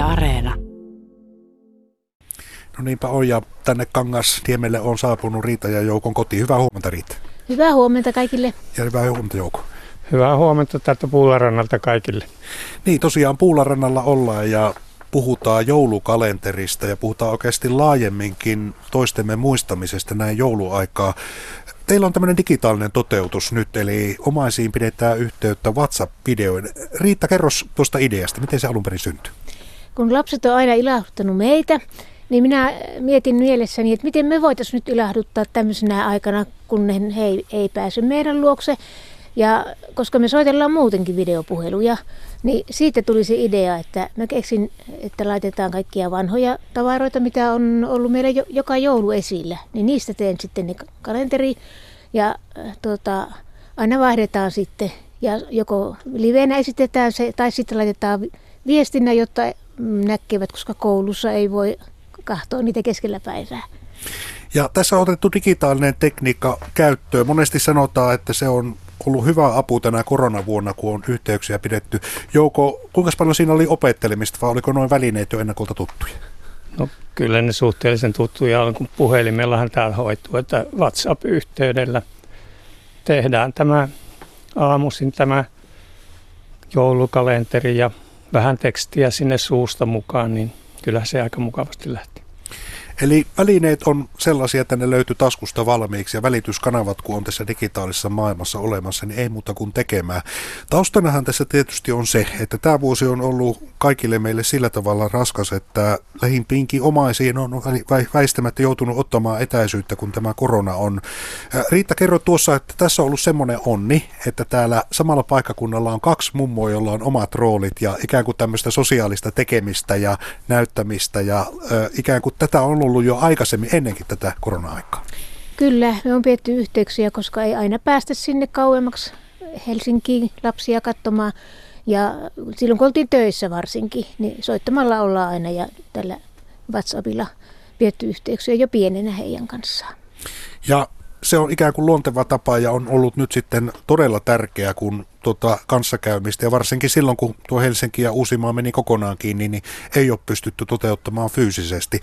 Yle Areena. No niinpä on ja tänne Kangasniemelle on saapunut Riita ja Joukon kotiin. Hyvää huomenta Riita. Hyvää huomenta kaikille. Ja hyvää huomenta Jouko. Hyvää huomenta täältä Puularannalta kaikille. Niin, tosiaan Puularannalla ollaan ja puhutaan joulukalenterista ja puhutaan oikeasti laajemminkin toistemme muistamisesta näin jouluaikaa. Teillä on tämmöinen digitaalinen toteutus nyt, eli omaisiin pidetään yhteyttä WhatsApp-videoin. Riitta, kerros tuosta ideasta, miten se alun perin syntyi? Kun lapset on aina ilahduttanut meitä, niin minä mietin mielessäni, että miten me voitaisiin nyt ilahduttaa tämmöisenä aikana, kun he ei, ei pääse meidän luokse. Ja koska me soitellaan muutenkin videopuheluja, niin siitä tuli se idea, että mä keksin, että laitetaan kaikkia vanhoja tavaroita, mitä on ollut meillä jo, joka joulu esillä. Niin niistä teen sitten ne kalenteri ja tota, aina vaihdetaan sitten. Ja joko livenä esitetään se, tai sitten laitetaan viestinnä, jotta näkevät, koska koulussa ei voi kahtoa niitä keskellä päivää. Ja tässä on otettu digitaalinen tekniikka käyttöön. Monesti sanotaan, että se on ollut hyvä apu tänä koronavuonna, kun on yhteyksiä pidetty. Jouko, kuinka paljon siinä oli opettelemista vai oliko noin välineet jo ennakolta tuttuja? No kyllä ne suhteellisen tuttuja on, kun puhelimellahan täällä hoituu, että WhatsApp-yhteydellä tehdään tämä aamuisin tämä joulukalenteri ja vähän tekstiä sinne suusta mukaan, niin kyllä se aika mukavasti lähti. Eli välineet on sellaisia, että ne löytyy taskusta valmiiksi ja välityskanavat, kun on tässä digitaalisessa maailmassa olemassa, niin ei muuta kuin tekemään. Taustanahan tässä tietysti on se, että tämä vuosi on ollut kaikille meille sillä tavalla raskas, että lähimpinkin omaisiin on väistämättä joutunut ottamaan etäisyyttä, kun tämä korona on. Riitta, kerro tuossa, että tässä on ollut semmoinen onni, että täällä samalla paikkakunnalla on kaksi mummoa, jolla on omat roolit ja ikään kuin tämmöistä sosiaalista tekemistä ja näyttämistä ja ikään kuin tätä on ollut ollut jo aikaisemmin ennenkin tätä korona-aikaa? Kyllä, me on pidetty yhteyksiä, koska ei aina päästä sinne kauemmaksi Helsinkiin lapsia katsomaan. Ja silloin kun oltiin töissä varsinkin, niin soittamalla ollaan aina ja tällä WhatsAppilla pidetty yhteyksiä jo pienenä heidän kanssaan. Ja se on ikään kuin luonteva tapa ja on ollut nyt sitten todella tärkeää, kun tuota kanssakäymistä ja varsinkin silloin, kun tuo Helsinki ja Uusimaa meni kokonaan kiinni, niin ei ole pystytty toteuttamaan fyysisesti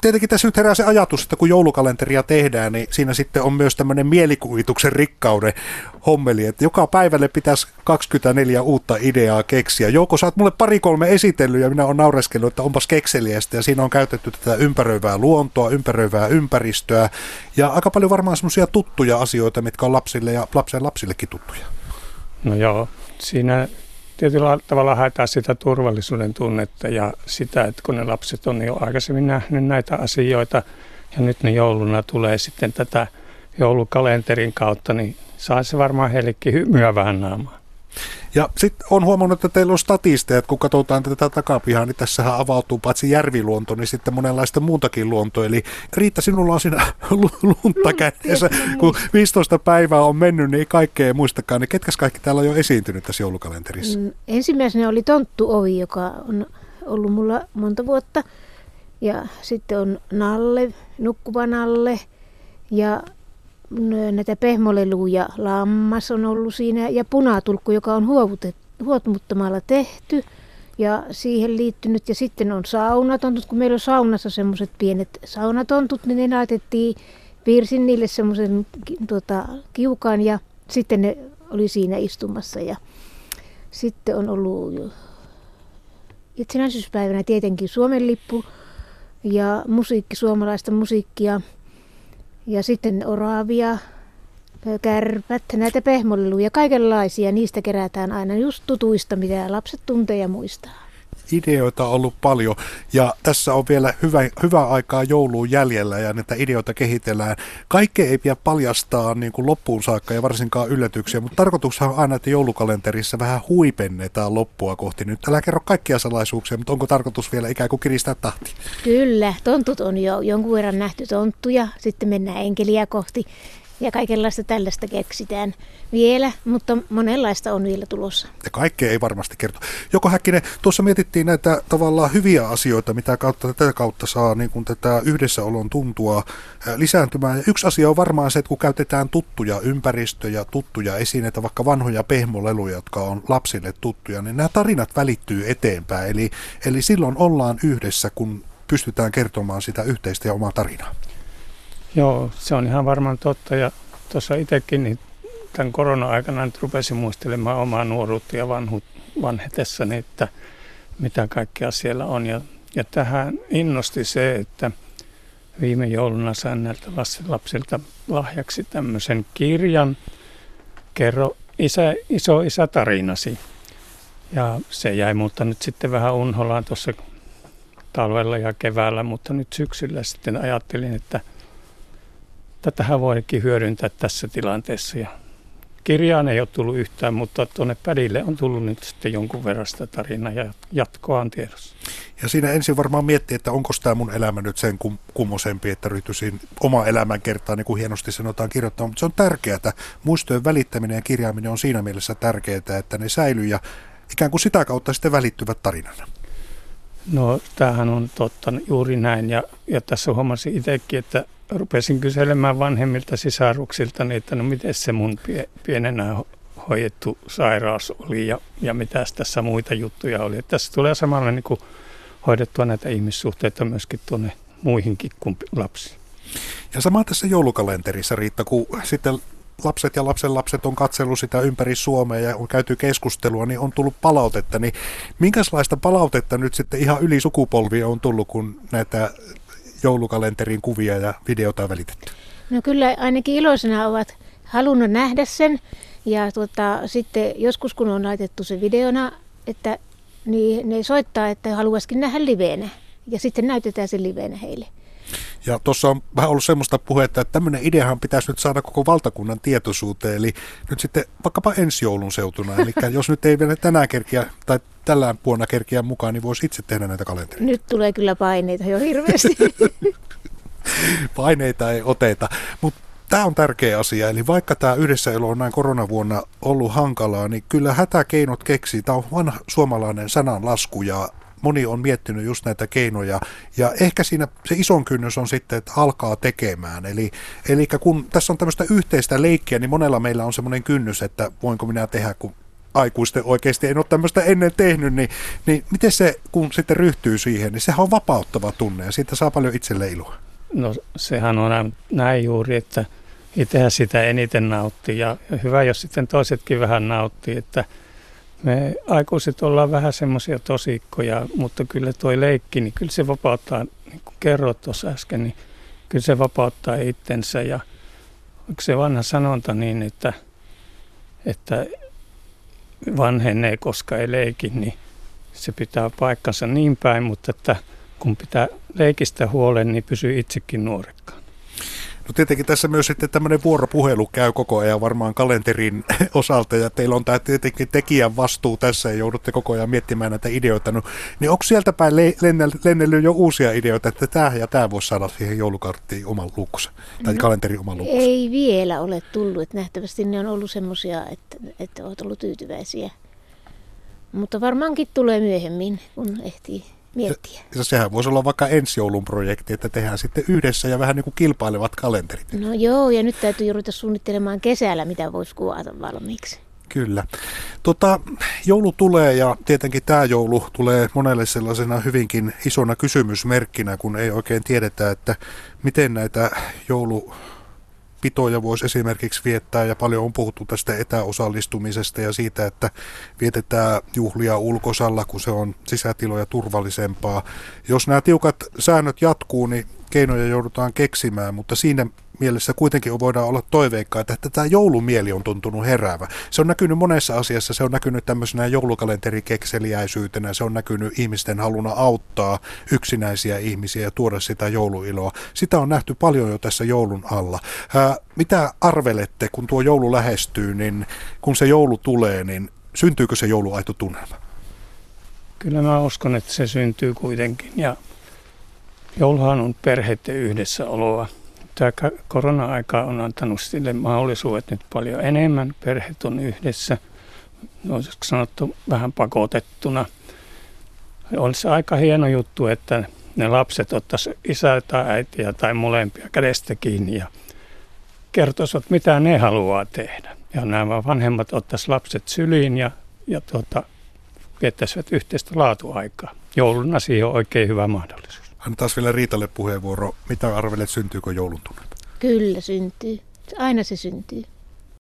tietenkin tässä nyt herää se ajatus, että kun joulukalenteria tehdään, niin siinä sitten on myös tämmöinen mielikuvituksen rikkauden hommeli, että joka päivälle pitäisi 24 uutta ideaa keksiä. Jouko, sä oot mulle pari-kolme esitellyt ja minä olen naureskellut, että onpas kekseliästä ja siinä on käytetty tätä ympäröivää luontoa, ympäröivää ympäristöä ja aika paljon varmaan semmoisia tuttuja asioita, mitkä on lapsille ja lapsen lapsillekin tuttuja. No joo, siinä tietyllä tavalla haetaan sitä turvallisuuden tunnetta ja sitä, että kun ne lapset on jo aikaisemmin nähnyt näitä asioita ja nyt ne jouluna tulee sitten tätä joulukalenterin kautta, niin saa se varmaan heillekin hymyä vähän naamaan. Ja sitten on huomannut, että teillä on statisteja, että kun katsotaan tätä takapihaa, niin tässähän avautuu paitsi järviluonto, niin sitten monenlaista muutakin luontoa. Eli Riitta, sinulla on siinä lunta kädessä. Kun 15 päivää on mennyt, niin ei kaikkea muistakaan. Niin ketkäs kaikki täällä on jo esiintynyt tässä joulukalenterissa? Mm, ensimmäisenä oli Tonttu Ovi, joka on ollut mulla monta vuotta. Ja sitten on Nalle, Nukkuva Nalle ja näitä pehmoleluja, lammas on ollut siinä ja punatulkku, joka on huotmuttamalla tehty ja siihen liittynyt. Ja sitten on saunatontut, kun meillä on saunassa semmoiset pienet saunatontut, niin ne laitettiin, piirsin niille semmoisen tuota, kiukaan ja sitten ne oli siinä istumassa. Ja sitten on ollut itsenäisyyspäivänä tietenkin Suomen lippu ja musiikki, suomalaista musiikkia. Ja sitten oravia, kärpät, näitä pehmolleluja, kaikenlaisia. Niistä kerätään aina just tutuista, mitä lapset tuntee ja muistaa. Ideoita on ollut paljon ja tässä on vielä hyvä, hyvä aikaa jouluun jäljellä ja näitä ideoita kehitellään. Kaikkea ei pidä paljastaa niin kuin loppuun saakka ja varsinkaan yllätyksiä, mutta tarkoitushan on aina, että joulukalenterissa vähän huipennetaan loppua kohti. Nyt älä kerro kaikkia salaisuuksia, mutta onko tarkoitus vielä ikään kuin kiristää tahti? Kyllä, tontut on jo jonkun verran nähty tonttuja, sitten mennään enkeliä kohti Ja kaikenlaista tällaista keksitään vielä, mutta monenlaista on vielä tulossa. Ja kaikkea ei varmasti kerto. Joko Häkkinen, tuossa mietittiin näitä tavallaan hyviä asioita, mitä kautta tätä kautta saa niin kuin tätä yhdessäolon tuntua lisääntymään. Ja yksi asia on varmaan se, että kun käytetään tuttuja ympäristöjä, tuttuja esineitä, vaikka vanhoja pehmoleluja, jotka on lapsille tuttuja, niin nämä tarinat välittyy eteenpäin. Eli, eli silloin ollaan yhdessä, kun pystytään kertomaan sitä yhteistä ja omaa tarinaa. Joo, se on ihan varmaan totta. Ja tuossa itsekin niin tämän korona-aikana nyt rupesin muistelemaan omaa nuoruutta ja vanhu, vanhetessani, että mitä kaikkea siellä on. Ja, ja tähän innosti se, että viime jouluna sain näiltä lapsilta lahjaksi tämmöisen kirjan, kerro isä, iso isä tarinasi. Ja se jäi mutta nyt sitten vähän unholaan tuossa talvella ja keväällä, mutta nyt syksyllä sitten ajattelin, että tätähän voikin hyödyntää tässä tilanteessa. Ja kirjaan ei ole tullut yhtään, mutta tuonne pädille on tullut nyt sitten jonkun verran sitä tarinaa ja jatkoa on tiedossa. Ja siinä ensin varmaan miettii, että onko tämä mun elämä nyt sen kum- kummosempi, että ryhtyisin oma elämän kertaan, niin kuin hienosti sanotaan kirjoittaa. Mutta se on tärkeää. Muistojen välittäminen ja kirjaaminen on siinä mielessä tärkeää, että ne säilyy ja ikään kuin sitä kautta sitten välittyvät tarinana. No tämähän on totta juuri näin ja, ja tässä huomasin itsekin, että rupesin kyselemään vanhemmilta sisaruksilta, niin että no miten se mun pie, pienenä hoidettu sairaus oli ja, ja mitä tässä muita juttuja oli. Että tässä tulee samalla niin kuin hoidettua näitä ihmissuhteita myöskin tuonne muihinkin kuin lapsiin. Ja sama tässä joulukalenterissa, Riitta, kun sitten lapset ja lapsen lapset on katsellut sitä ympäri Suomea ja on käyty keskustelua, niin on tullut palautetta. Niin minkälaista palautetta nyt sitten ihan yli sukupolvia on tullut, kun näitä joulukalenterin kuvia ja videota välitetty? No kyllä ainakin iloisena ovat halunnut nähdä sen. Ja tuota, sitten joskus kun on laitettu se videona, että niin ne soittaa, että haluaisikin nähdä liveenä. Ja sitten näytetään se liveenä heille. Ja tuossa on vähän ollut semmoista puhetta, että tämmöinen ideahan pitäisi nyt saada koko valtakunnan tietoisuuteen, eli nyt sitten vaikkapa ensi joulun seutuna. Eli jos nyt ei vielä tänään kerkiä tai tällä vuonna kerkiä mukaan, niin voisi itse tehdä näitä kalentereita. Nyt tulee kyllä paineita jo hirveästi. paineita ei oteta, mutta Tämä on tärkeä asia, eli vaikka tämä yhdessäelo on näin koronavuonna ollut hankalaa, niin kyllä hätäkeinot keksii. Tämä on vanha suomalainen sananlasku ja moni on miettinyt just näitä keinoja. Ja ehkä siinä se ison kynnys on sitten, että alkaa tekemään. Eli, eli kun tässä on tämmöistä yhteistä leikkiä, niin monella meillä on semmoinen kynnys, että voinko minä tehdä, kun aikuisten oikeasti en ole tämmöistä ennen tehnyt, niin, niin miten se, kun sitten ryhtyy siihen, niin sehän on vapauttava tunne ja siitä saa paljon itselle iloa. No sehän on näin juuri, että itsehän sitä eniten nauttii ja hyvä, jos sitten toisetkin vähän nauttii, että – me aikuiset ollaan vähän semmoisia tosikkoja, mutta kyllä tuo leikki, niin kyllä se vapauttaa, niin kuin kerroit tuossa äsken, niin kyllä se vapauttaa itsensä. Ja onko se vanha sanonta niin, että, että vanhenee, koska ei leiki, niin se pitää paikkansa niin päin, mutta että kun pitää leikistä huolen, niin pysyy itsekin nuorekkaan. No tietenkin tässä myös sitten tämmöinen vuoropuhelu käy koko ajan varmaan kalenterin osalta ja teillä on tämä tietenkin tekijän vastuu tässä ja joudutte koko ajan miettimään näitä ideoita. No, niin onko sieltä päin lennellyt jo uusia ideoita, että tämä ja tämä voisi saada siihen joulukarttiin oman luukkunsa tai no, kalenterin oman luukkunsa? Ei vielä ole tullut, että nähtävästi ne on ollut semmoisia, että, että olet ollut tyytyväisiä. Mutta varmaankin tulee myöhemmin, kun ehtii miettiä. Ja sehän voisi olla vaikka ensi joulun projekti, että tehdään sitten yhdessä ja vähän niin kuin kilpailevat kalenterit. No joo, ja nyt täytyy ruveta suunnittelemaan kesällä, mitä voisi kuvata valmiiksi. Kyllä. Tota, joulu tulee ja tietenkin tämä joulu tulee monelle sellaisena hyvinkin isona kysymysmerkkinä, kun ei oikein tiedetä, että miten näitä joulu pitoja voisi esimerkiksi viettää ja paljon on puhuttu tästä etäosallistumisesta ja siitä, että vietetään juhlia ulkosalla, kun se on sisätiloja turvallisempaa. Jos nämä tiukat säännöt jatkuu, niin keinoja joudutaan keksimään, mutta siinä mielessä kuitenkin voidaan olla toiveikkaita, että tämä joulumieli on tuntunut heräävä. Se on näkynyt monessa asiassa, se on näkynyt tämmöisenä joulukalenterikekseliäisyytenä, se on näkynyt ihmisten haluna auttaa yksinäisiä ihmisiä ja tuoda sitä jouluiloa. Sitä on nähty paljon jo tässä joulun alla. Ää, mitä arvelette, kun tuo joulu lähestyy, niin kun se joulu tulee, niin syntyykö se jouluaito tunnelma? Kyllä mä uskon, että se syntyy kuitenkin ja jouluhan on perheiden yhdessäoloa tämä korona-aika on antanut sille mahdollisuudet nyt paljon enemmän. Perheet on yhdessä, olisiko sanottu vähän pakotettuna. Olisi aika hieno juttu, että ne lapset ottaisivat isää tai äitiä tai molempia kädestä kiinni ja kertoisivat, mitä ne haluaa tehdä. Ja nämä vanhemmat ottaisivat lapset syliin ja, ja tuota, viettäisivät yhteistä laatuaikaa. Jouluna siihen on oikein hyvä mahdollisuus. Annetaan vielä Riitalle puheenvuoro. Mitä arvelet, syntyykö joulun tunne? Kyllä syntyy. Aina se syntyy.